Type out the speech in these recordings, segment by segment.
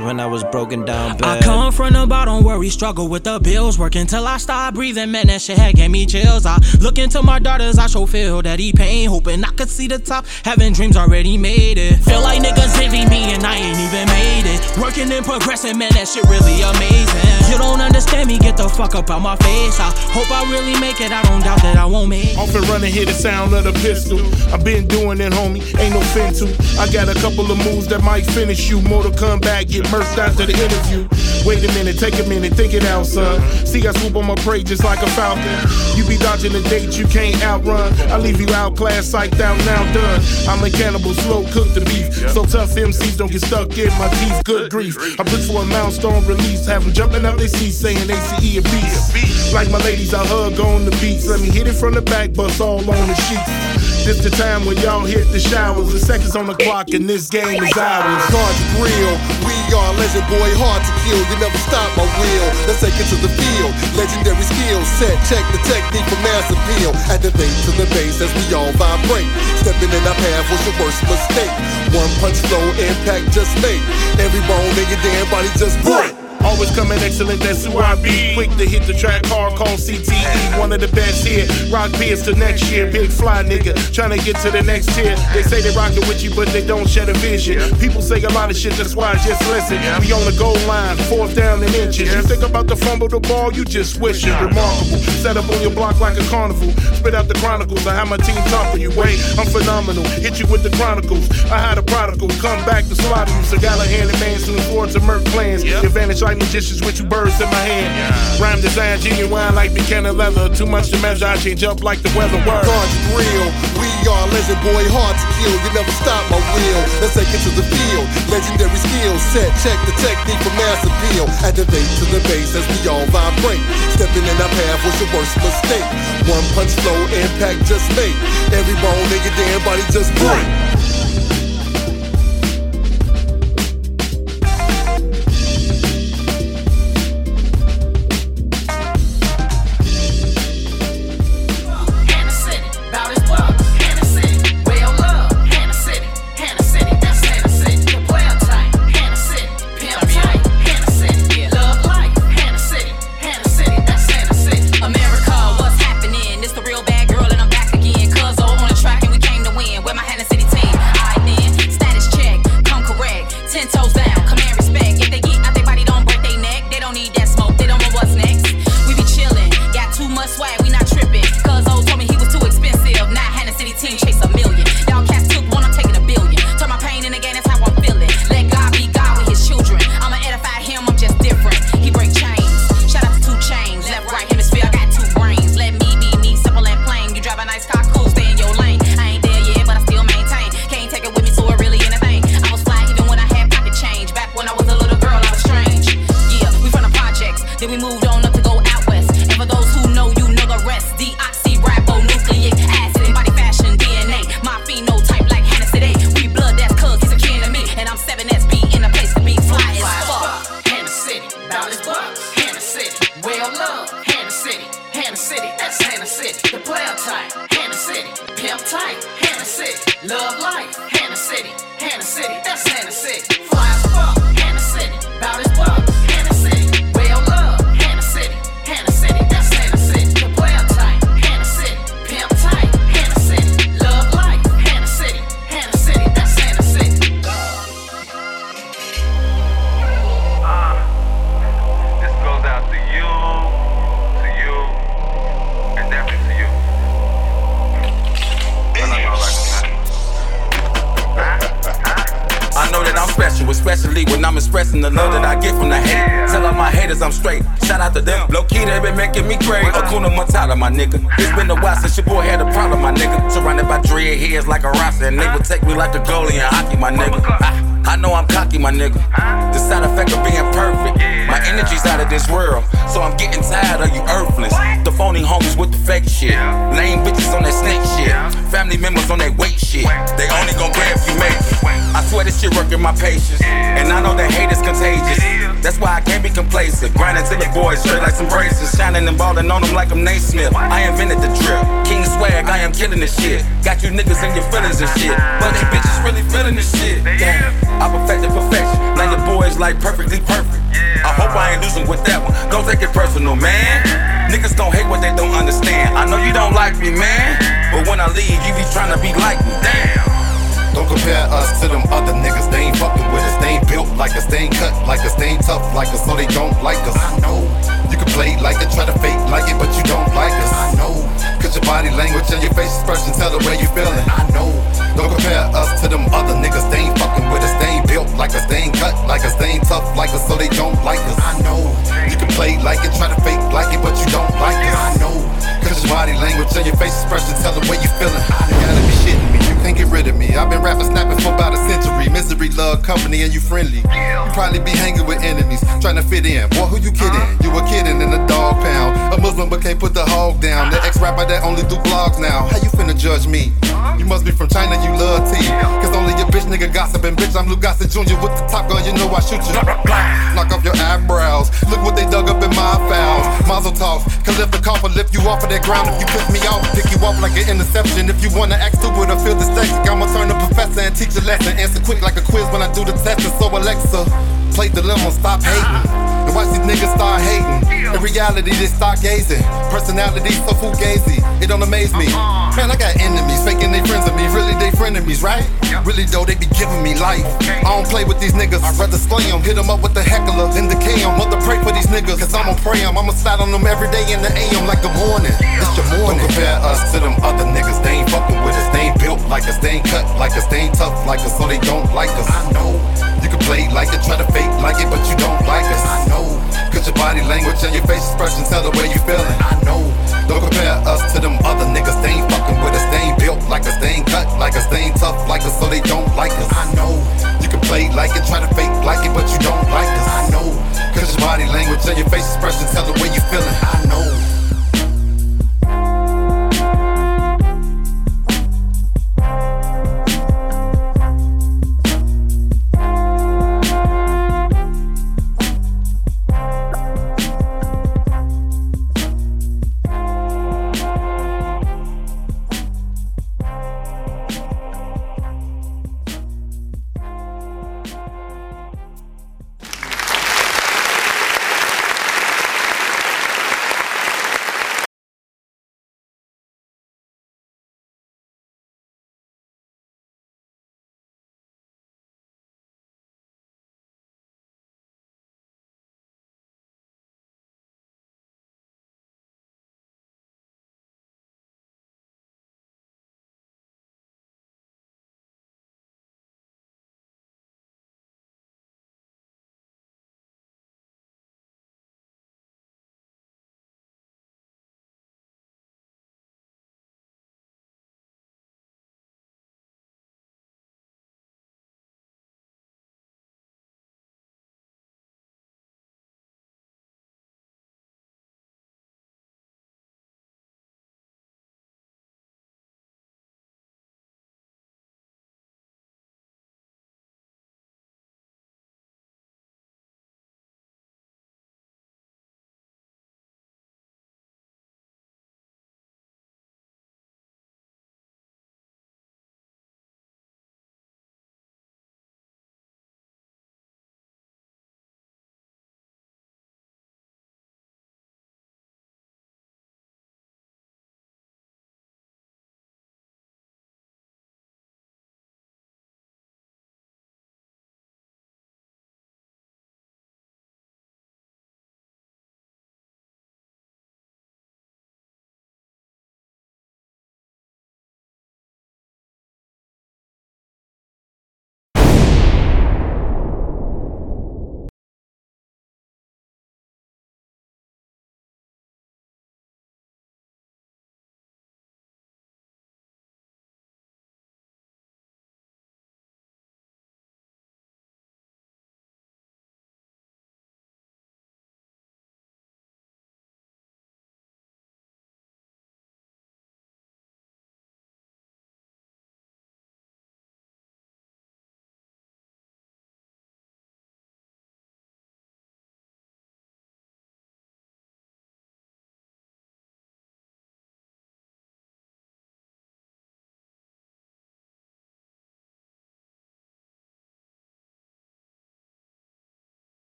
was when I was broken down bad. I come from the bottom where we struggle with the bills. Working till I stop breathing, man, that shit had gave me chills. I look into my daughters, I show feel that he pain. Hoping I could see the top, having dreams already made it. Feel like niggas envy me and I ain't even made it. Working and progressing, man, that shit really amazing. You don't understand me, get the fuck up out my face. I hope I really make it, I don't doubt that I won't make it. Off and running, hear the sound of the pistol. I've been doing it, homie, ain't no fin to. I got a couple of moves that might finish you. More to come back, get murked after the interview. Wait a minute, take a minute, think it out, son. See, I swoop on my prey just like a falcon. You be dodging the date you can't outrun. I leave you outclassed, psyched out, now done. I'm a cannibal, slow cook the beef. So tough MCs don't get stuck in my teeth, good grief. I push for a milestone release, have them jumping out they seats saying ACE a beast. Like my ladies, I hug on the beats. Let me hit it from the back, bust all on the sheets. This the time when y'all hit the showers. The seconds on the clock and this game is ours. To grill, we are legend boy, hard to kill. You never stop my wheel. Let's take it to the field. Legendary skill set, check the technique for mass appeal. At the base to the base as we all vibrate. Stepping in our path was your worst mistake. One punch flow, impact just made. Every bone in your damn body just break. Always coming excellent, that's who I be. Quick to hit the track hard, call CTE. One of the best here. Rock Pierce to next year. Big fly nigga, trying to get to the next tier. They say they rockin' with you, but they don't share the vision. People say a lot of shit, that's why I just listen. We on the goal line, fourth down and inches. You think about the fumble the ball, you just wish it. Remarkable. Set up on your block like a carnival. Spit out the chronicles. I have my team top for you. Wait, I'm phenomenal. Hit you with the chronicles. I had a prodigal come back to slaughter you. So got a hand in man soon forward to murk plans. Advantage like magicians with two birds in my hand. Rhyme design genuine like Buchanan leather. Too much to measure, I change up like the weather. Word. To grill, we are legend boy, hard to kill. You never stop my wheel. Let's take it to the field. Legendary skill set, check the technique for mass appeal. Base to the base as we all vibrate. Stepping in our path was your worst mistake. One punch flow, impact just made. Every bone your damn body just break. Then we moved swag, I am killing this shit. Got you niggas in your feelings and shit. But these bitches really feeling this shit. Damn, I perfected perfection. Now your boy is like perfectly perfect. I hope I ain't losing with that one. Don't take it personal, man. Niggas gon' hate what they don't understand. I know you don't like me, man. But when I leave, you be trying to be like me. Damn. Don't compare us to them other niggas. They ain't fucking with us. They ain't built like us. They ain't cut like us. They ain't tough like us. So they don't like us. I know. Can play like it, try to fake like it, but you don't like us. I know. Cause your body language and your face expression tell the way you feeling. I know. Don't compare us to them other niggas. They ain't fucking with us. They ain't built like us. They ain't cut like us. They ain't tough like us. So they don't like us. I know. You can play like it, try to fake like it, but you don't like us. I know. Cause your body language and your face expression tell the way you feeling. I gotta be shitting me. You can't get rid of me. I've been rapping, snapping for about a century. Misery, love, company, and you friendly. You probably be hanging with enemies, trying to fit in. Boy, who you kidding? You a kidding in a dog pound. A Muslim but can't put the hog down. The ex rapper that only do vlogs now. How you finna judge me? You must be from China, you love tea. Cause only your bitch nigga gossiping. Bitch, I'm Lou Gossett Jr. with the top gun, you know I shoot you. Knock off your eyebrows. Look what they dug up in my files. Mazel tov. Can lift the coffin, lift you off of that ground. If you piss me off, pick you off like an interception. If you wanna act stupid or feel dyslexic, I'ma turn the professor and teach a lesson. Answer quick like a quiz when I do the testing. So Alexa, play dilemma, stop hating. And watch these niggas start hating. In reality, they start gazing. Personality so fugazi, it don't amaze me. Uh-huh. Man, I got enemies, faking they friends of me. Really, they frenemies, right? Really, though, they be giving me life. I don't play with these niggas, I'd rather slay them. Hit them up with the heckler, then decay them. Mother pray for these niggas, cause I'ma pray them. I'ma slide on them every day in the AM like the morning. It's your morning. Don't compare us to them other niggas, they ain't fucking with us. They ain't built like us, they ain't cut like us, they ain't tough like us, so they don't like us. I know. You can play like it, try to fake like it, but you don't like us. I know. Cause your body language and your face expression tell the way you feeling. I know. Don't compare us to them other niggas. They ain't fucking with us. They ain't built like us. They ain't cut like us. They ain't tough like us, so they don't like us. I know. You can play like it, try to fake like it, but you don't like us. I know. Cause your body language and your face expression tell the way you feeling. I know.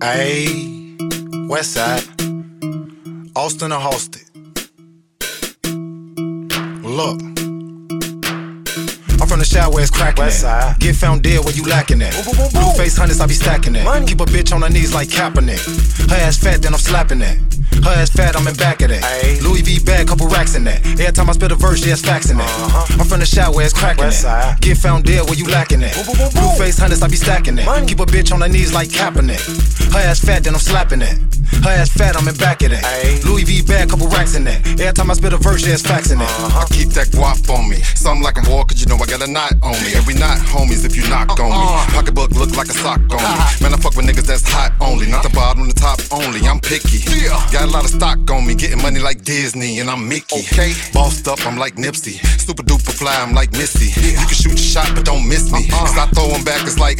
Ayy, West Side, Austin or Halsted. Look. I'm from the shot where it's cracking West at. side. Get found dead where you lacking at. Blue face hundreds, I be stacking that. Keep a bitch on her knees like Kaepernick. Her ass fat, then I'm slapping that. Her ass fat, I'm in back of that. Ayy. Louis V bag, couple racks in that. Every time I spit a verse, yeah, it's facts in that. Uh-huh. I'm from the shot where it's cracking West at. side. Get found dead where you lacking that. Blue face hundreds, I be stacking that. Keep a bitch on her knees like Kaepernick. Her ass fat, then I'm slapping that. Her ass fat, I'm in back of that. Ayy. Louis V bag, couple racks in that. Every time I spit a verse, yeah, it's facts in that. I uh-huh. keep that guap on me. Something like a war, cause you know I got a knot on me. Every knot, homies, if you knock on me. Uh-uh. Pocketbook look like a sock on me. Uh-huh. Man, I fuck with niggas that's hot only. Not the bottom, the top only. I'm picky. Yeah. Got a lot of stock on me. Getting money like Disney, and I'm Mickey. Okay. Bossed up, I'm like Nipsey. Super duper fly, I'm like Missy. You can shoot your shot, but don't miss me. Uh-huh. Cause I throw 'em back, it's like,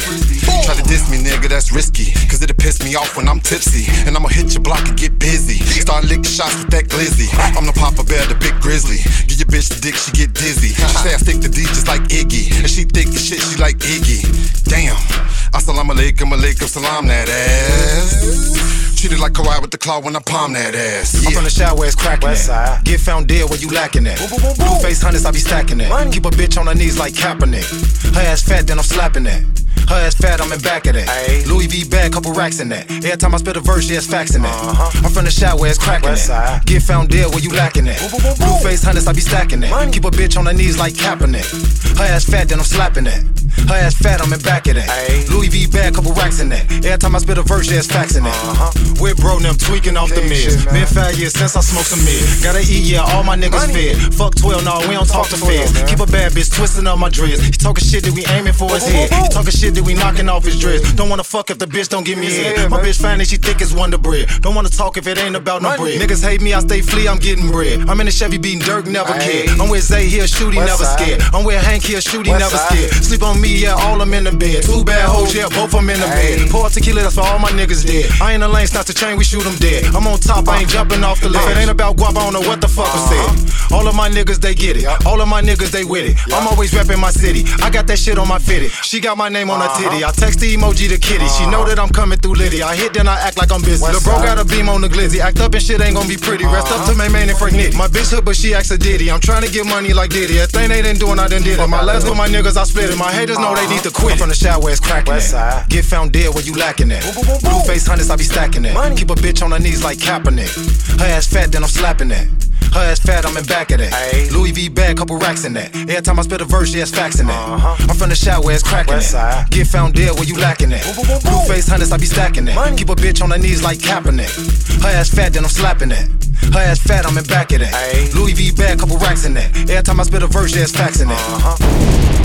try to diss me, nigga, that's risky. Cause it'll piss me off when I'm tipsy. And I'ma hit your block and get busy. Start licking shots with that glizzy. I'm the Papa Bear, the big grizzly. Give your bitch the dick, she get dizzy. She say I stick to D just like Iggy. And she thick the shit, she like Iggy. Damn. Assalamu alaikum, alaikum salam that ass. Treat it like Kawhi with the claw when I palm that ass. I'm from the shot where it's cracking West at. Get found dead where you lacking at. Blue face hundreds, I be stacking that. Keep a bitch on her knees like Kaepernick. Her ass fat, then I'm slapping that. Her ass fat, I'm in back of that. Ayy. Louis V bag, couple racks in that. Every time I spit a verse, yeah, it's facts in that. Uh-huh. I'm from the shot where it's cracking West at. side. Get found dead where you lacking at. Blue face hundreds, I be stacking that. Keep a bitch on her knees like Kaepernick. Her ass fat, then I'm slapping that. Her ass fat, I'm in back of that. Ayy. Louis V bag, couple racks in that. Every time I spit a verse, yeah, it's facts in that. Uh-huh. With bro, them tweaking off the King shit. Been five years since I smoked some mid. Gotta eat, yeah, all my niggas Money. fed. Fuck 12, nah, we don't talk to feds. Keep a bad bitch twisting up my dreads. He talking shit that we aiming for his head. He talking shit that we knocking off his dress. Don't wanna fuck if the bitch don't give me head. My bitch fine and she thick as Wonder Bread. Don't wanna talk if it ain't about no bread. Niggas hate me, I stay flea, I'm getting bread. I'm in a Chevy beating dirt, never care. I'm with Zay, he'll shoot, he never scared. I'm with Hank, he'll shoot, he never scared. Sleep on me, yeah, all them in the bed. Two bad hoes, yeah, both of them in the bed. Pour tequila, that's for all my niggas dead. I ain't a lane, snatch the chain, we shoot them dead. I'm on top, I ain't jumping off the ledge. If it ain't about guap, I don't know what the fuck I said. All of my niggas, they get it. All of my niggas, they with it. I'm always repping my city. I got that shit on my fitted. She got my name on her titty. Uh-huh. I text the emoji to kitty. She know that I'm coming through litty. I hit, then I act like I'm busy. West The bro got a beam on the glizzy. Act up and shit ain't gonna be pretty. Rest up to uh-huh. my man and Frank Nitty. My bitch hood, but she acts a ditty. I'm trying to get money like Diddy. That thing they didn't doing, I done did it. My last with my niggas, I split it. My haters know they uh-huh. need to quit. I'm from the shot where it's cracking side. Get found dead where you lacking at. Blue face hundreds, I be stacking that. Keep a bitch on her knees like Kaepernick. Her ass fat, then I'm slapping that. Her ass fat, I'm in back of that. Ayy. Louis V bag, couple racks in that. Every time I spit a verse, yeah, it's facts in that. Uh-huh. I'm from the shot where it's cracking West Get found dead where you lacking at. Blue face hundreds, I be stacking that. Keep a bitch on her knees like Kaepernick. Her ass fat, then I'm slapping that. Her ass fat, I'm in back of that. Ayy. Louis V bag, couple racks in that. Every time I spit a verse, yeah, it's facts in that. Uh-huh.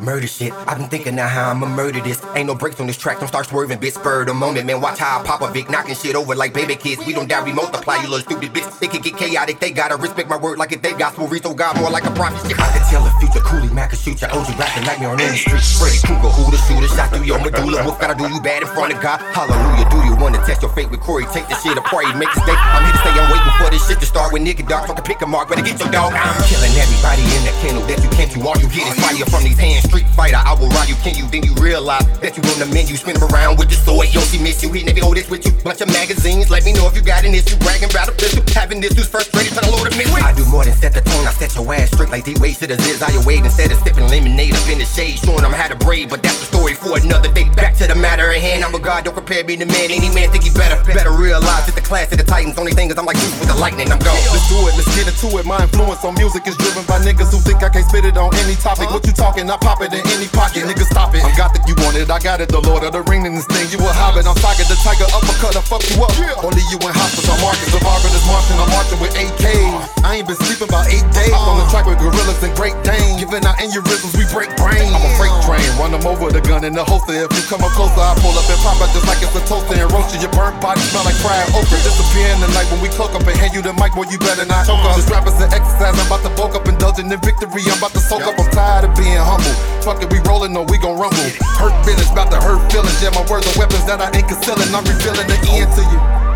Murder shit. I've been thinking now how I'ma murder this. Ain't no breaks on this track, don't start swerving, bitch. Spur the moment, man. Watch how I pop a Vic, knocking shit over like baby kids. We don't die, we multiply, you little stupid bitch. They can get chaotic, they gotta respect my word like if they gospel. Read so God more like a prophet. Shit. I can tell the future, Coolie Mac can shoot your OG rapping like me on any street. Freddy Krueger, who the shooter, shot through your medulla. Wolf gotta do you bad in front of God. Hallelujah, do you wanna test your fate with Corey? Take the shit apart, make a mistake. I'm here to stay, I'm waiting for this shit to start with nigga dog. Fucking pick a mark, better get your dog. I'm killing everybody in that kennel that you can't. You all you get is fire from these hands. Street fighter, I will ride you, can you? Then you realize that you on the menu. Spin 'em around with the sword. Yoshi miss you, he never hold oh, this with you. Bunch of magazines, let me know if you got an issue. Bragging about a pistol, having this who's frustrated, trying to load a missile. I do more than set the tone, I set your ass straight like D-Wade to the ziz. I wade instead of sipping lemonade up in the shade, showing them how to braid. But that's the story for another day. Back to the matter at hand, I'm a god, don't compare me to man. Any man think he better. Better realize it's the class of the Titans. Only thing is I'm like Zeus with the lightning, I'm gone. Let's do it, let's get into it. My influence on music is driven by niggas who think I can't spit it on any topic. What you talking? I pop it in any pocket. Niggas stop it. I'm got that you want it, I got it. The Lord of the Ring in this thing. You a hobbit, I'm Tiger the Tiger, uppercut, I fuck you up. Only you in hospital, I'm marking, surviving this marching, I'm marching with AKs. I ain't been sleeping about eight days. On the uh. track with gorillas and Great Dane. Giving out aneurysms, we break brains. I'm a freight train, run them over the gun in the holster. If you come up closer, I pull up and pop out just like it's a toaster and roast you. Your burnt body smell like fried okra. Disappear in the night when we cloak up and hand you the mic, boy, you better not choke up. This rap is an exercise, I'm about to bulk up, indulging in victory. I'm about to soak up, I'm tired of being humble. Fuck it, we rolling, no, we gon' rumble. Hurt feelings, about to hurt feelings. Yeah, my words are weapons that I ain't concealing. I'm revealing the end to you.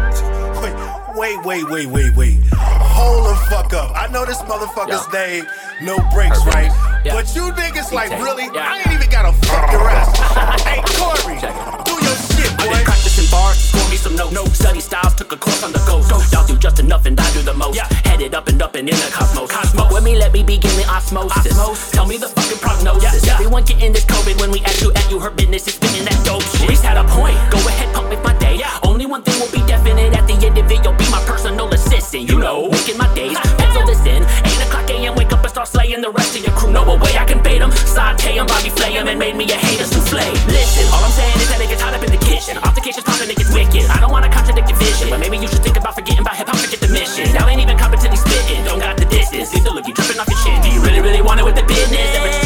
Wait, wait, wait, wait, wait. Hold the fuck up. I know this motherfucker's name, no breaks, right? But you niggas like really, I ain't even gotta fuck your ass. hey, Corey, do your shit, I've boy. been bars, score me some notes. notes. Study styles, took a course on the ghost. Y'all do just enough and I do the most. Headed up and up and in the cosmos. Smoke with me, let me begin the osmosis. Tell me the fucking prognosis. Everyone getting this COVID when we at you, at you, her business is spitting that dope shit. Reese had a point. Go ahead, pump with my day. Only one thing will be definite at the end of it. You'll be my personal assistant. You know, making my days. Pencil this in. Start slaying the rest of your crew. No way I can bait them. Saute 'em, Bobby flay and made me a hater souffle. Listen, all I'm saying is that it gets hot up in the kitchen. Altercations popping, it gets wicked. I don't wanna contradict your vision, but maybe you should think about forgetting about hip hop, forget the mission. Y'all ain't even competently spitting, don't got the distance. Either look, you dripping off your chin. Do you really, really want it with the business?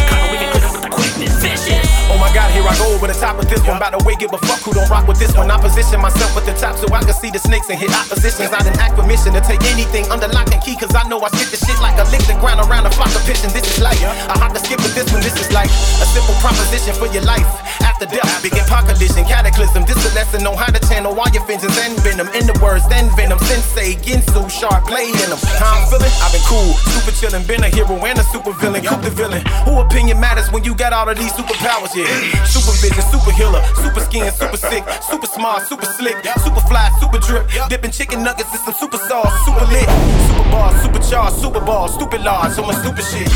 I go over the top of this one. About to wake give a fuck who don't rock with this one. I position myself at the top so I can see the snakes and hit oppositions. I didn't act permission to take anything under lock and key. Cause I know I spit the shit like a lick the ground around a flock of pigeons. This is life. I hop to skip with this one. This is like a simple proposition for your life. After death, I begin collision, cataclysm. This a lesson on how to channel all your vengeance and venom. In the words, then venom. Sensei, Ginsu, sharp blade in them. How I'm feeling? I've been cool, super chillin', been a hero and a super villain. The villain. Who opinion matters when you got all of these superpowers? Yeah. Super vision, super healer, super skin, super sick, super smart, super slick, super fly, super drip. Dipping chicken nuggets in some super sauce, super lit, super ball, super charged, super ball, stupid large, so much stupid shit.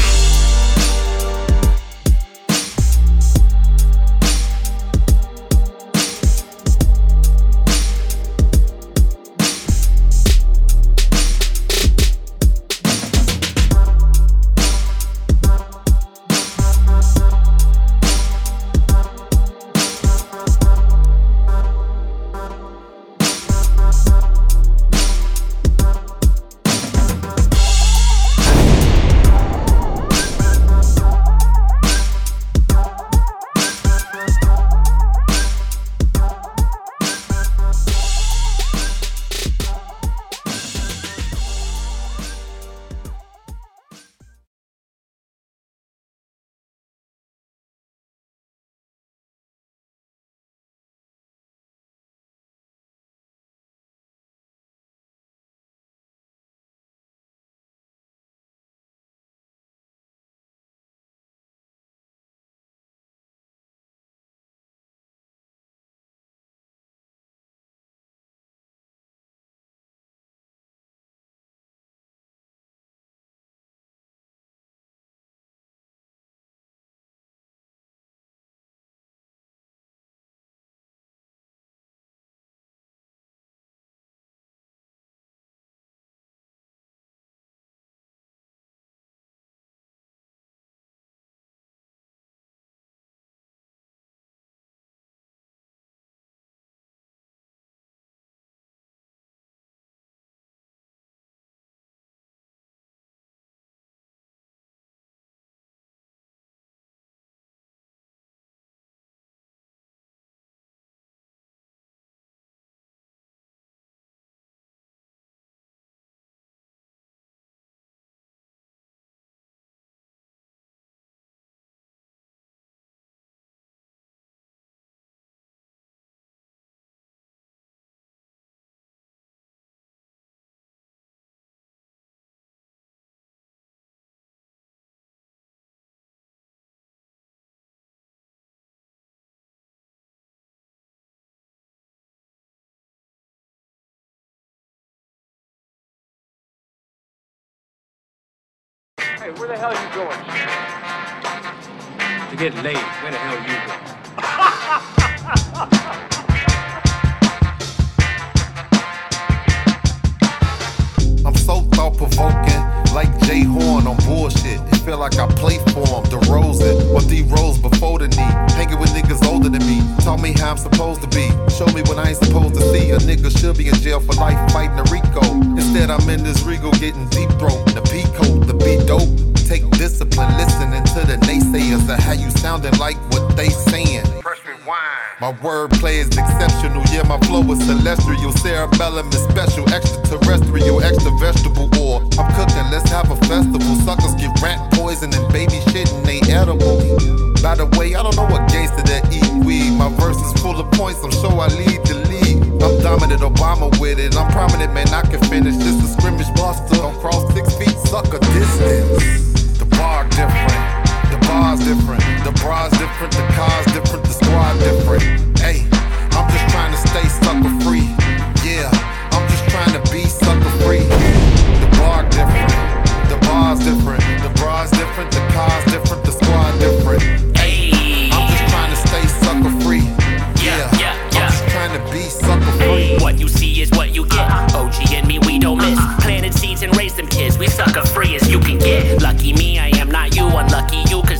Hey, where the hell are you going? To get laid. Where the hell are you going? I'm so thought provoking, like Jay Horn on bullshit. It feel like I play for him, DeRozan or D Rose before the knee. Hanging with niggas older than me, taught me how I'm supposed to be. Show me what I ain't supposed to see. A nigga should be in jail for life fighting a RICO. Instead, I'm in this Regal getting deep throat. The Pico, the beat dope. Take discipline, listening to the naysayers of how you sounding like what they saying. My wordplay is exceptional, yeah, my flow is celestial. Cerebellum is special, extraterrestrial, extra vegetable or I'm cooking, let's have a festival. Suckers get rat poison and baby shit and they edible. By the way, I don't know what gangster that eat weed. My verse is full of points, I'm sure I lead the league. I'm dominant, Obama with it. I'm prominent, man, I can finish. This a scrimmage buster. Don't cross six feet, sucker distance. The bar different. The bar's different, the bras different, the cars different, the squad different. Hey, I'm just trying to stay sucker free. Yeah, I'm just trying to be sucker free. The bar different, the bar's different, the bras different, the cars different, the squad different. Hey, I'm just trying to stay sucker free. Yeah, yeah, I'm just trying to be sucker free. What you see is what you get. OG and me, we don't miss. Planted seeds and raised them kids. We sucker free as you can get. Lucky me, I am not you. Unlucky you, cause that's the twist.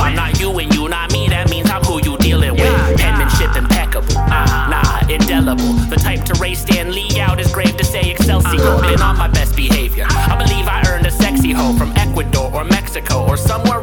I'm not you and you not me, that means I'm who you dealing with. Penmanship impeccable. Uh, nah, indelible. The type to raise Stan Lee out is grave to say Excelsior. Been on my best behavior. I believe I earned a sexy hoe from Ecuador or Mexico or somewhere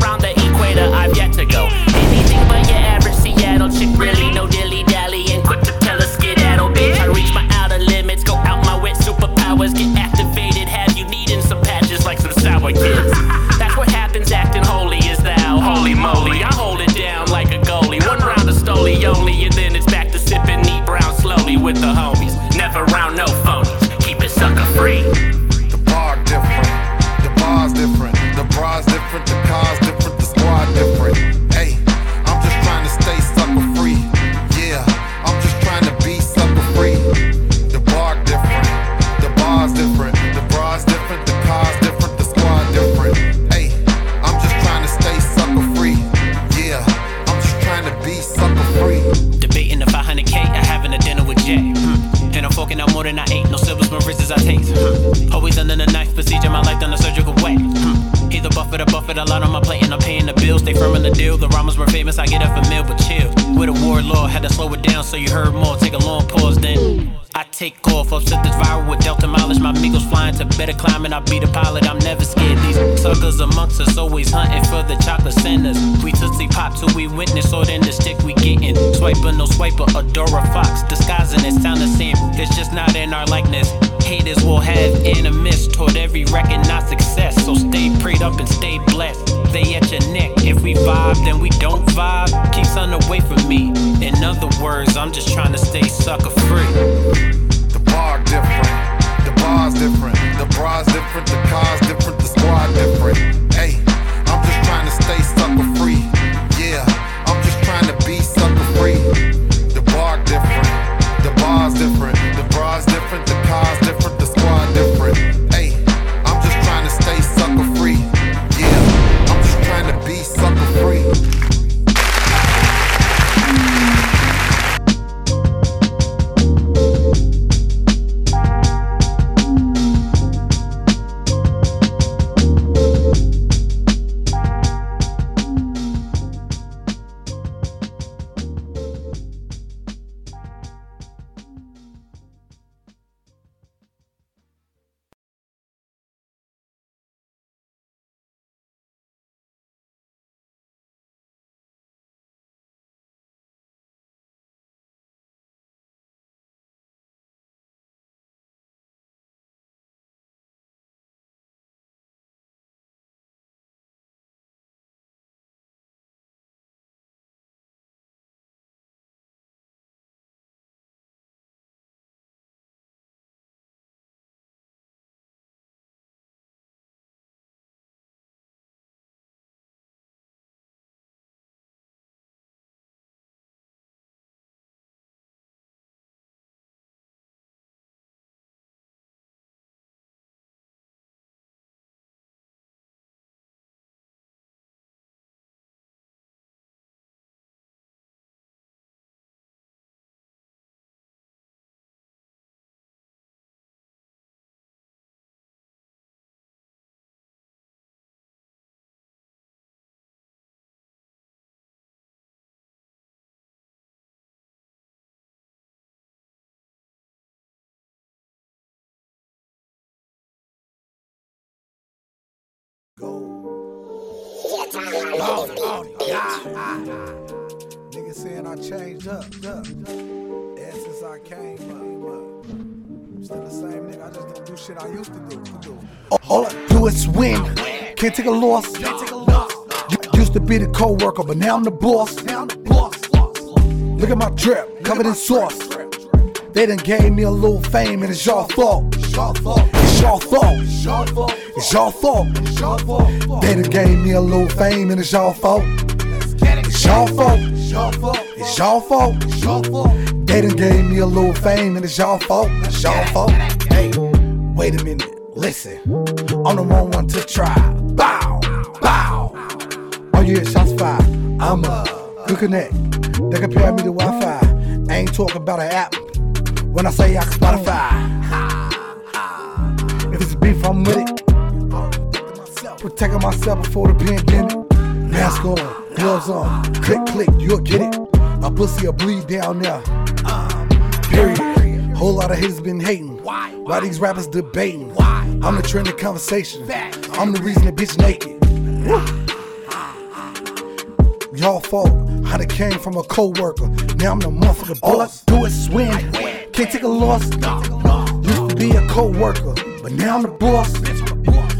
Niggas saying I changed up, up. Ever since I came up, up. Still the same nigga, I just don't do shit I used to do. To do. All I do is win. Can't take a loss. U- Used to be the co-worker, but now I'm the boss. Now I'm the boss. Look at my drip, covered in sauce. They done gave me a little fame, and it's y'all fault. It's y'all fault. It's y'all fault. It's y'all fault. They done gave me a little fame, and it's y'all fault. It's y'all fault. It's y'all fault. They done gave me a little fame, and it's y'all fault. It's y'all fault. Hey, wait a minute. Listen, I'm the wrong one to try. Bow, bow. Oh yeah, shots fired. I'm a good connect. They compare me to Wi-Fi. I ain't talking about an app. When I say I can Spotify. If it's beef, I'm with it. Protecting myself before the pandemic. Mask on, gloves on, click, click, you'll get it. A pussy will bleed down there. Period. Whole lot of haters been hating. Why Why these rappers debating? Why? I'm the trend of conversation. I'm the reason the bitch naked. Y'all fault. I done came from a co-worker. Now I'm the motherfucker All I do is win. Can't take a loss. Used to be a co-worker, but now I'm the boss.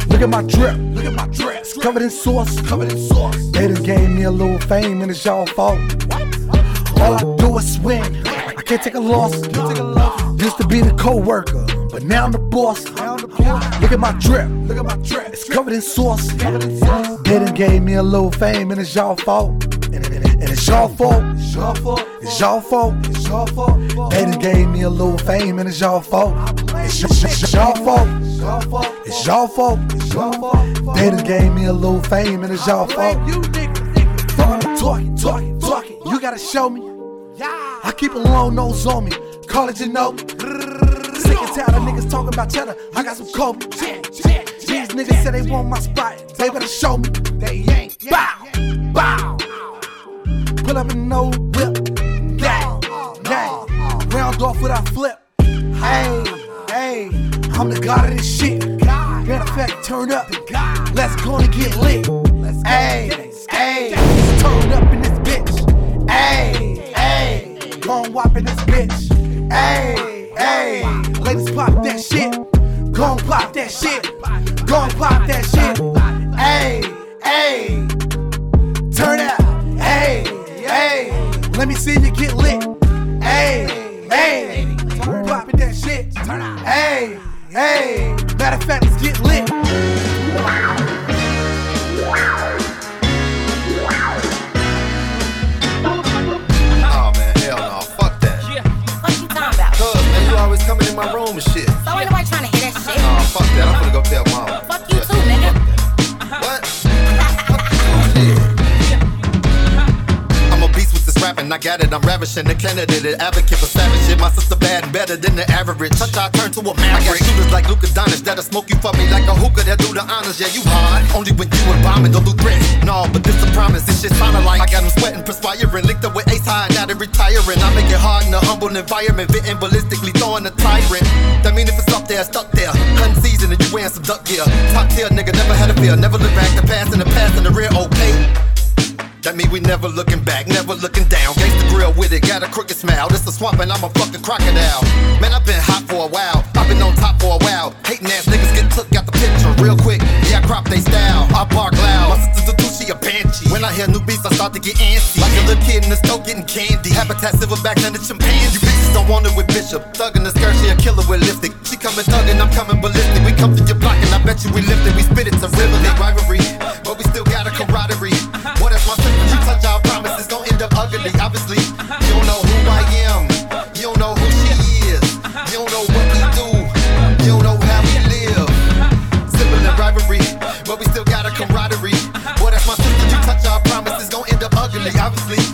Look at my drip. Look at my dress. Covered in sauce. Covered in sauce. They done gave me a little fame and it's y'all fault. All I do is win. I can't take a loss. Used to be the co-worker, but now I'm the boss. Look at my drip. Look at my drip. It's covered in sauce. They done gave me a little fame and it's y'all fault. And. It's y'all fault. It's y'all fault. It's y'all fault. They done gave me a little fame and it's y'all fault. It's, y- y- it's y'all fault. It's y'all fault. It's y'all fault. They done gave me a little fame and it's y'all fault. Fuck, talking, talking, talking. You gotta show me. I keep a long nose on me. Call it your note. Sick and tired of niggas talking about cheddar. I got some coke. These niggas say they want my spot. They better show me. They ain't. Bow, bow. Pull up in no whip. Gang, gang. Round off without flip. Hey, I'm the god of this shit. Matter of fact, turn up. Let's go and get lit. Hey. Turn up in this bitch. Hey, hey. Gon' whop in this bitch. Ladies pop that shit. Gon' pop that shit. Gon' pop that shit. Hey, hey. Turn up. Hey, hey. Let me see you get lit. Hey, hey. Poppin' that shit. Hey, hey. Matter of fact, let's get lit. Oh man, hell no, fuck that. What you talking about? Cuz man, you always coming in my room and shit. So ain't nobody trying to hear that shit. Oh, fuck that. I'm gonna go tell mama. Fuck you I got it, I'm ravishing the candidate, an advocate for savage shit. My sister bad and better than the average. Touch, I turn to a maverick. I got shooters like Luka Doncic that'll smoke you for me like a hookah that do the honors. Yeah, you hard. Only when you and bombing, don't do threats. No, but this a promise, this shit sounding like I got them sweating, perspiring, linked up with ace high, now they're retiring. I make it hard in a humble environment, fitting ballistically, throwing a tyrant. That mean if it's up there, stuck there. Season and you wearing some duck gear. Top tier nigga, never had a fear, never look back. The past and the past and the rear, okay. That mean we never looking back, never looking down. Gangsta grill with it, got a crooked smile. This a swamp and I'm a fucking crocodile. Man, I've been hot for a while. I've been on top for a while. Hating ass niggas get took out the picture real quick. Yeah, I crop they style. I bark loud. My sister's a two, she a banshee. When I hear new beats, I start to get antsy. Like a little kid in the store getting candy. Habitat silverback and the chimpanzee. You bitches don't want it with Bishop. Thuggin' the skirt, she a killer with lipstick. She coming thuggin', I'm coming ballistic. We come to your block and I bet you we lift it. We spit it to rivalry, rivalry. But we still got a camaraderie. Our promises, gon' end up ugly, obviously. You don't know who I am. You don't know who she is. You don't know what we do. You don't know how we live. Sibling rivalry, but we still got a camaraderie. What if my sister, you touch our promises, gon' end up ugly, obviously.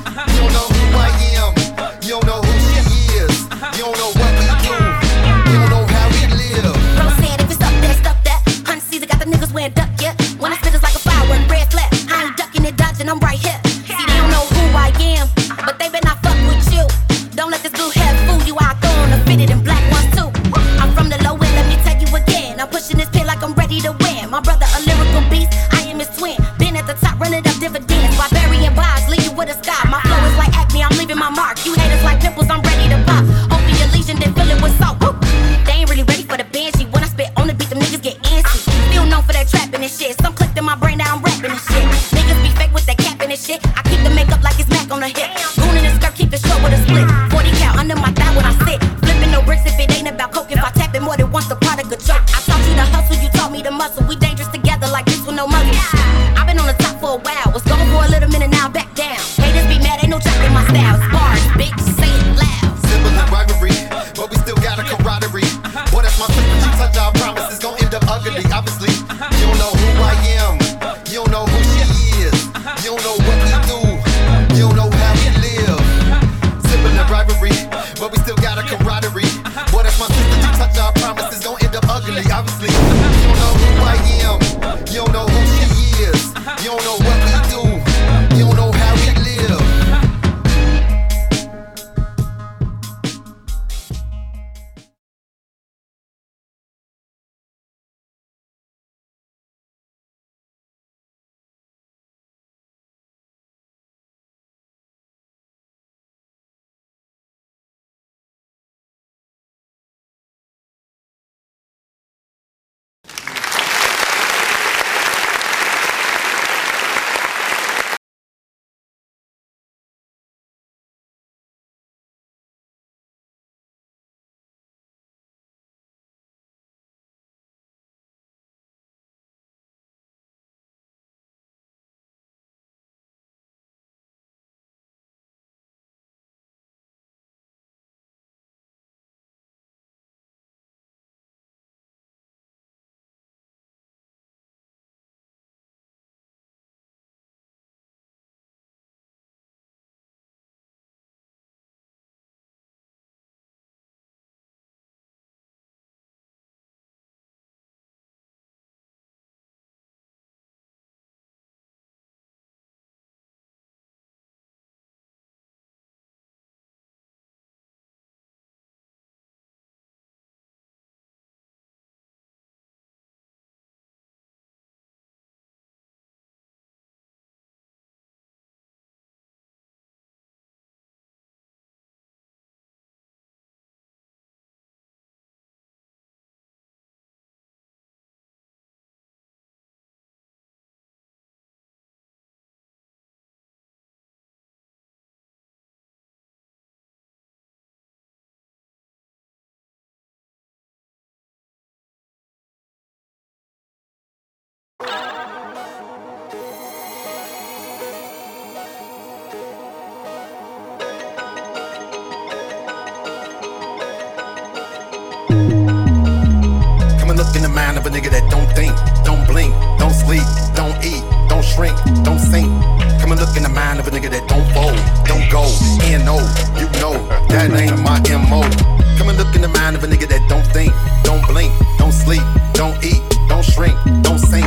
Come and look in the mind of a nigga that don't think, don't blink, don't sleep, don't eat, don't shrink, don't sink.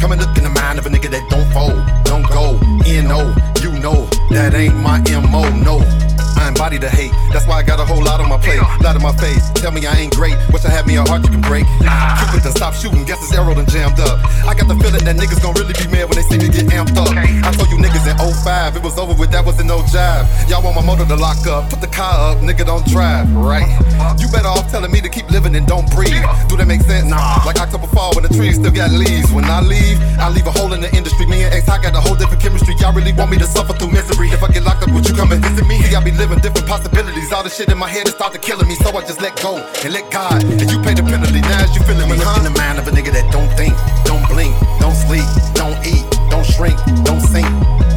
Come and look in the mind of a nigga that don't fold, don't go, and no, you know, that ain't my go, and no, I embody the hate. That's why I got a whole lot on my plate, lot on my face. Tell me I ain't great. Wish I had me a heart you can break. Cupid done stop shooting. Guess his arrow done jammed up. I got the feeling that niggas gon' really be mad when they see me get amped up. I told you niggas in 05, it was over with. That wasn't no jive. Y'all want my motor to lock up. Put the car up, nigga don't drive. Right? You better off telling me to keep living and don't breathe. Do that make sense? Nah. Like October fall when the trees still got leaves. When I leave, I leave a hole in the industry. Me and X, I got a whole different chemistry. Y'all really want me to suffer through misery? If I get locked up, would you come and visit me? See, I be living different possibilities. All the shit in my head is started killing me, so I just let go and let God. And you pay the penalty. Now as you feeling me, huh? in the mind of a nigga that don't think, don't blink, don't sleep, don't eat, don't shrink, don't sink.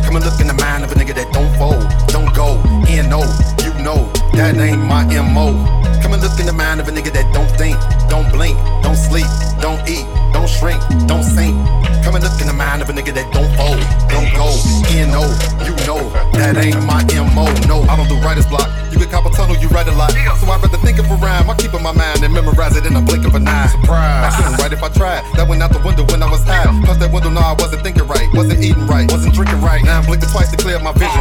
Come and look in the mind of a nigga that don't fold, don't go, and no, you know that ain't my MO. Come and look in the mind of a nigga that don't think, don't blink, don't sleep, don't eat, don't shrink, don't sink. Come and look in the mind of a nigga that don't fold, don't go, and no, you know that ain't my MO. No, I don't do writer's block. You get cop a tunnel, you write a lot. So I'd rather think of a rhyme. I keep in my mind and memorize it in a blink of an eye. Surprise. I couldn't write if I tried. That went out the window when I was high. Plus that window, no, I wasn't thinking right. Wasn't eating right. Wasn't drinking right. Now I'm blinking twice to clear up my vision.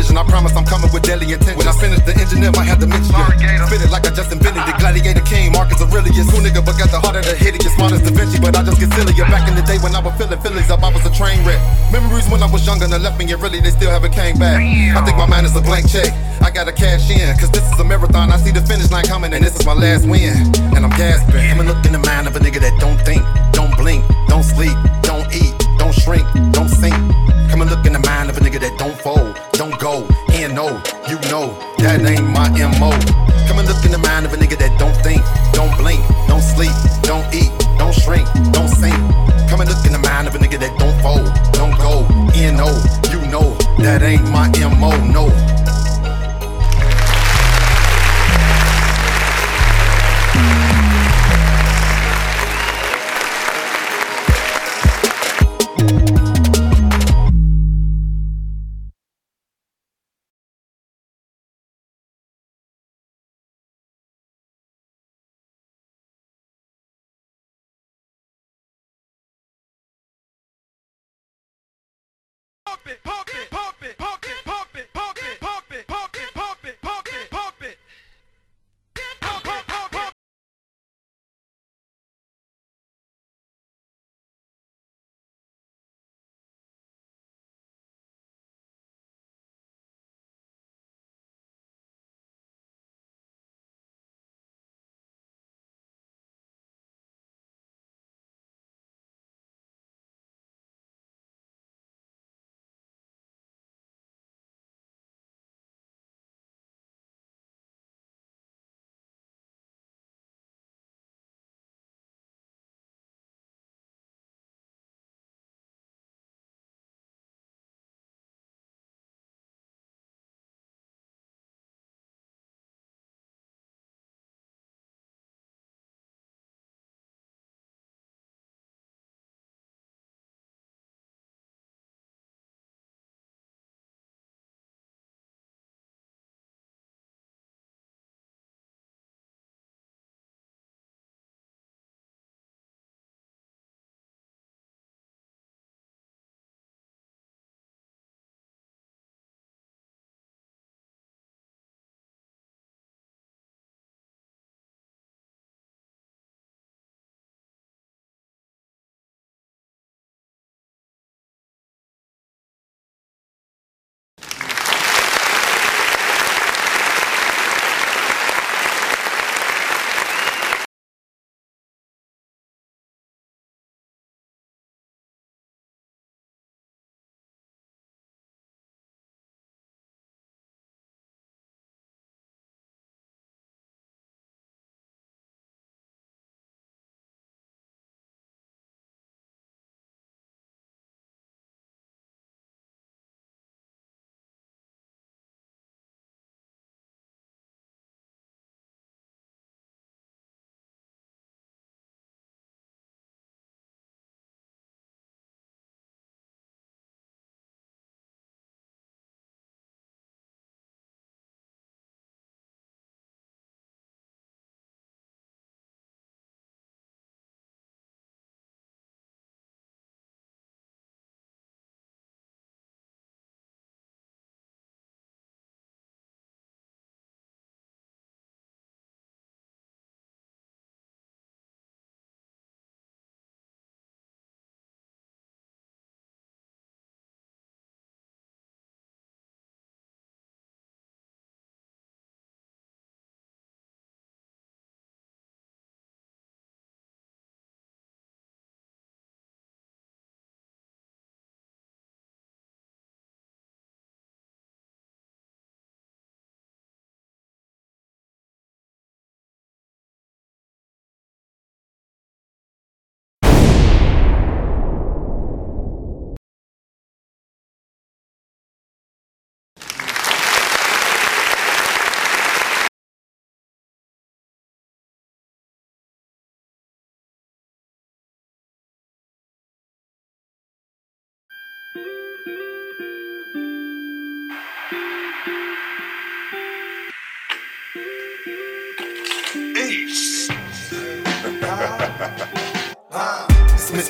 Collision. I promise I'm coming with deadly intent. When I finish the engineer, might have to mention you. Spit it like I just invented it. Gladiator King, Marcus Aurelius. Cool nigga, but got the heart of the hideous. Smart as Da Vinci, but I just get sillier. Back in the day when I was filling Phillies up, I was a train wreck. Memories when I was younger, and left me, and really they still haven't came back. I think my mind is a blank check. I gotta cash in, cause this is a marathon. I see the finish line coming, and this is my last win. And I'm gasping. Come and look in the mind of a nigga that don't think, don't blink, don't sleep, don't eat, don't shrink, don't sink. Of a nigga that don't fold, don't go, and no, you know, that ain't my MO. Come and look in the mind of a nigga that don't think, don't blink, don't sleep, don't eat, don't shrink, don't sink. Come and look in the mind of a nigga that don't fold, don't go, and no, you know, that ain't my MO, no.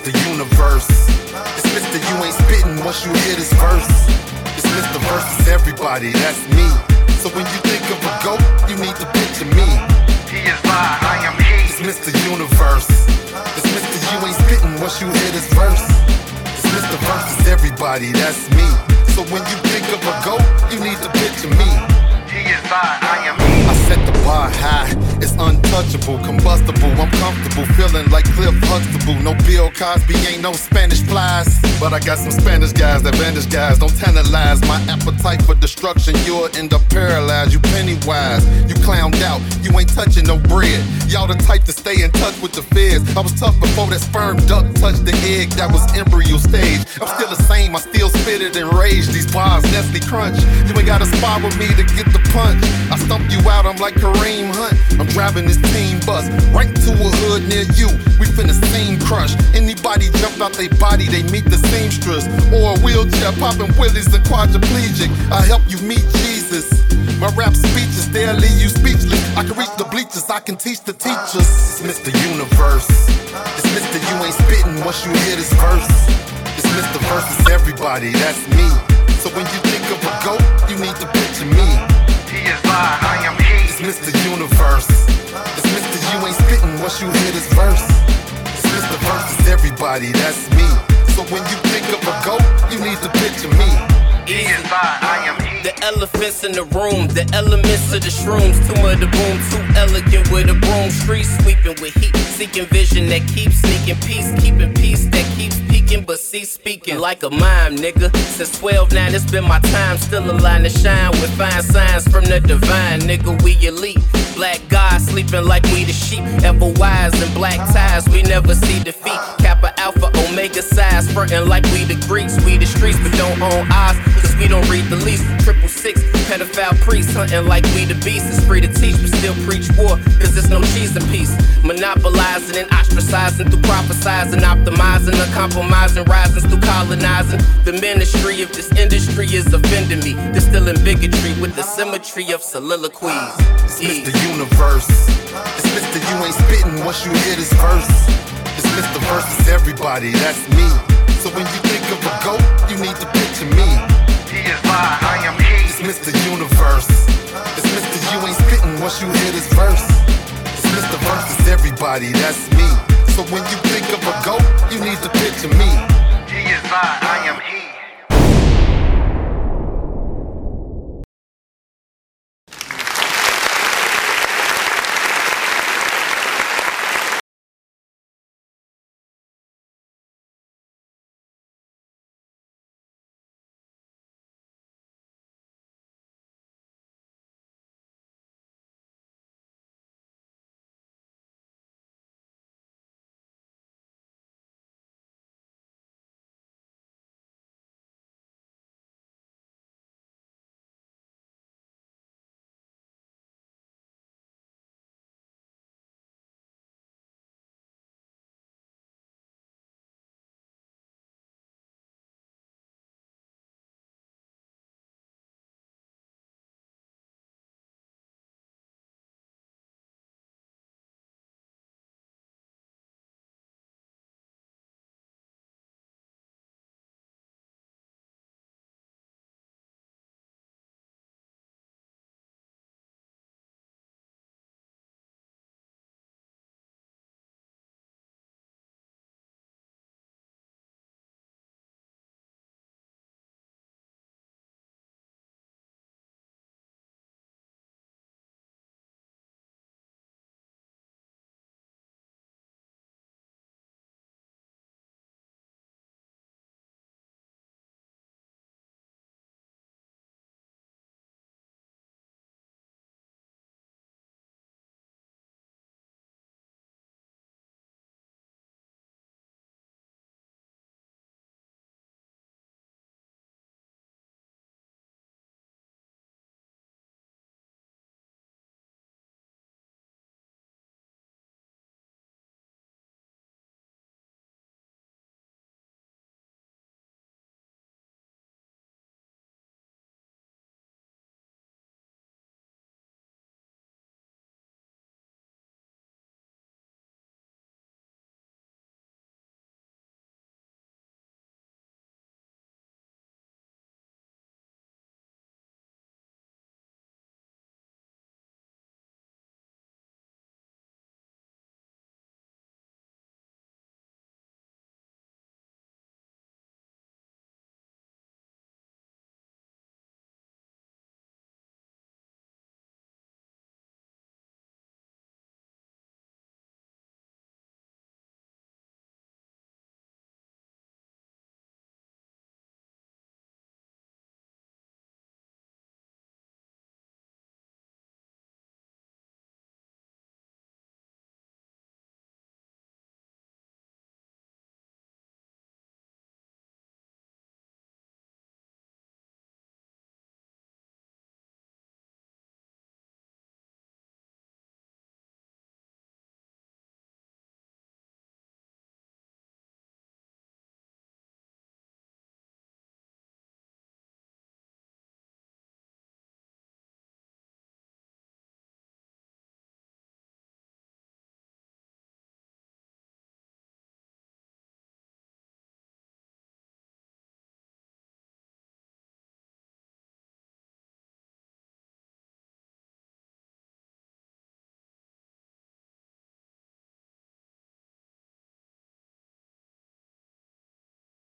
Mr. Universe. It's Mr. You ain't spitting once you hear this verse. It's Mr. Versus everybody, that's me. So when you think of a goat, you need to picture me. He is I, I am he. It's Mr. Universe. It's Mr. You ain't spitting once you hear this verse. It's Mr. Versus everybody, that's me. So when you think of a goat, you need to picture me. He is I, I am he. I set the bar high, it's untouchable, combustible. I'm comfortable, feeling like Cliff Huxtable. No Bill Cosby, ain't no Spanish flies. But I got some Spanish guys that vanish guys. Don't tantalize my appetite for destruction. You'll end up paralyzed. You pennywise, you clowned out. You ain't touching no bread. Y'all the type to stay in touch with the feds. I was tough before that sperm duck touched the egg that was embryo stage. I'm still the same, I still spit it and rage. These bars, Nestle Crunch. You ain't got a spot with me to get the punch. I stump you out, I'm like Kareem Hunt. I'm driving this team bus right to a hood near you. We finna scene crush. Anybody jump out they body, they meet the seamstress. Or a wheelchair popping willies and quadriplegic. I help you meet Jesus. My rap speeches, they'll leave you speechless. I can reach the bleachers, I can teach the teachers. It's Mr. Universe. It's Mr. You ain't spitting once you hear this verse. It's Mr. Versus everybody, that's me. So when you think of a goat, you need to picture me. He is I, I am. Mr. Universe. It's Mr. You ain't spitting once you hear this verse. It's Mr. Versus everybody, that's me. So when you think of a goat, you need to picture me. He is I, I am he. The elephants in the room, the elements of the shrooms. Too much the boom, too elegant with a broom. Street sweeping with heat, seeking vision that keeps sneaking peace, keeping peace that keeps peaking, but cease speaking like a mime, nigga. Since 12 9, it's been my time, still a line to shine with fine signs from the divine, nigga. We elite, black guys sleeping like we the sheep, ever wise in black ties. We never see defeat. Kappa Alpha Omega size, frontin' like we the Greeks. We the streets, but don't own eyes, cause we don't read the lease. Triple six, pedophile priests, hunting like we the beast. It's free to teach, but still preach war, cause there's no cheese in peace. Monopolizing and ostracizing through prophesizing, optimizing, uncompromising, rising through colonizing. The ministry of this industry is offending me. Distilling bigotry with the symmetry of soliloquies. It's Mr. Universe. It's Mr. You ain't spitting once you hear this verse. It's Mr. Versus everybody, that's me. So when you think of a goat, you need to picture me. He is I, once you hear this verse. Mr. Versus everybody, that's me. So when you think of a goat, you need to picture me. He is I, I am he.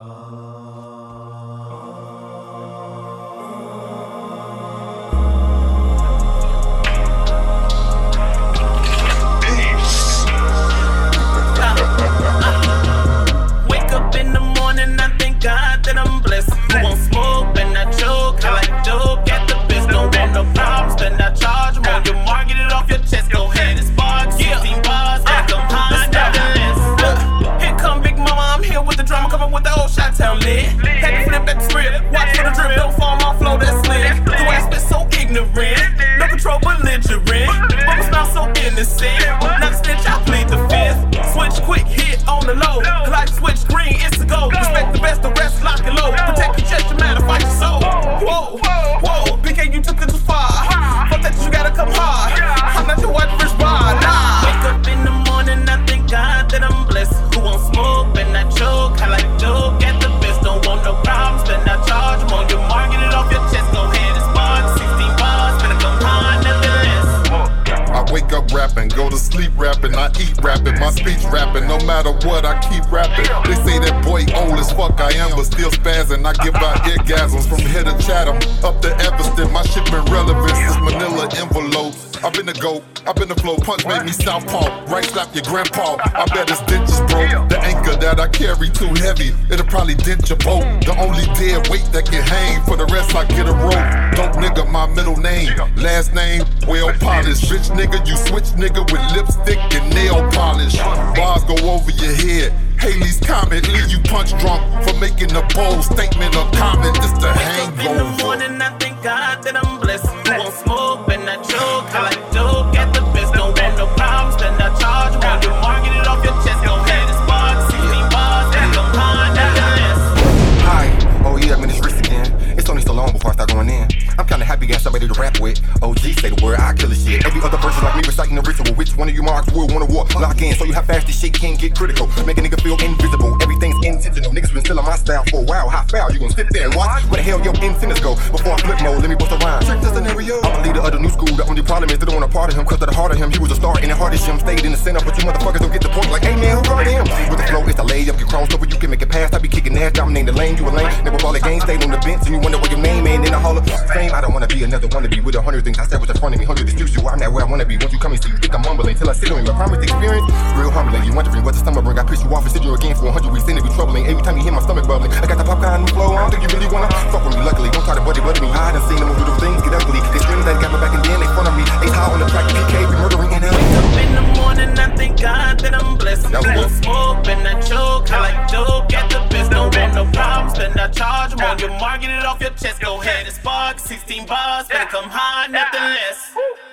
Wake no control, belligerent. Mama smile so innocent, not snitch, I plead the fifth. Switch quick, hit on the low. Like switch green, it's a go. Respect the best, the rest lock and low. Protect your chest, your matter, fight your soul. Whoa, whoa, BK, you took it too far. Fuck that, you gotta come hard. To sleep rapping, I eat rapping, my speech rapping, no matter what, I keep rapping. They say that boy old as fuck I am, but still spazzing. I give out orgasms from here to Chatham, up to Evanston. My shit been relevant since Manila envelopes. I've been the goat, I've been the flow, punch made me southpaw, right slap your grandpa. I bet his dentures broke. The anchor that I carry too heavy, it'll probably dent your boat. The only dead weight that can hang, for the rest I get a rope. Dope nigga, my middle name, last name, well polished. Rich nigga, you switch nigga with lipstick and nail polish. Bars go over your head. Haley's comment, leave you punch drunk for making a bold statement or comment. It's the In the morning, I thank God that I'm blessed. Who happy got somebody to rap with. OG say the word, I kill the shit. Every other person like me reciting the ritual. Which one of you marks will wanna war? Lock in, so you how fast this shit can get critical. Make a nigga feel invisible. Everything's intentional. Niggas been stealing my style for a while. How foul? You gon' sit there and watch? Where the hell your incentives go? Before I flip mode, let me bust a rhyme. Check the scenario. I'm a leader of the new school. The only problem is they don't want a part of him. Cause of the heart of him, he was a star and the hardest him. Stayed in the center, but you motherfuckers don't get the point. Like, hey man, who guarded him? With the flow, it's a layup. You cross over, you can make it past. I be kicking ass, dominating the lane. You a lane. Never ball the game, stayed on the bench, and you wonder what your name ain't in the hall of fame. I don't wanna be another wannabe with a hundred things I said was in front of me. Hundred excuse you. I'm not where I wanna be. Once you come and see, you think I'm mumbling till I sit on you. I promise experience, real humbling. You wondering what the stomach bring? I piss you off and sit you again for a hundred weeks. Then it be troubling. Every time you hear my stomach bubbling, I got the popcorn flow. I don't think you really wanna fuck with me. Luckily, don't try to buddy buddy me. I done seen them do things get ugly. They screaming that got my back and then they front of me. Ace high on the track, PK be murdering in LA. Thank God that I'm blessed. Was won't smoke, and I choke. I like dope, get the best. Don't want no problems, then I charge more. You mark it off your chest, go ahead and spark. 16 bars, better come hard, nothing less.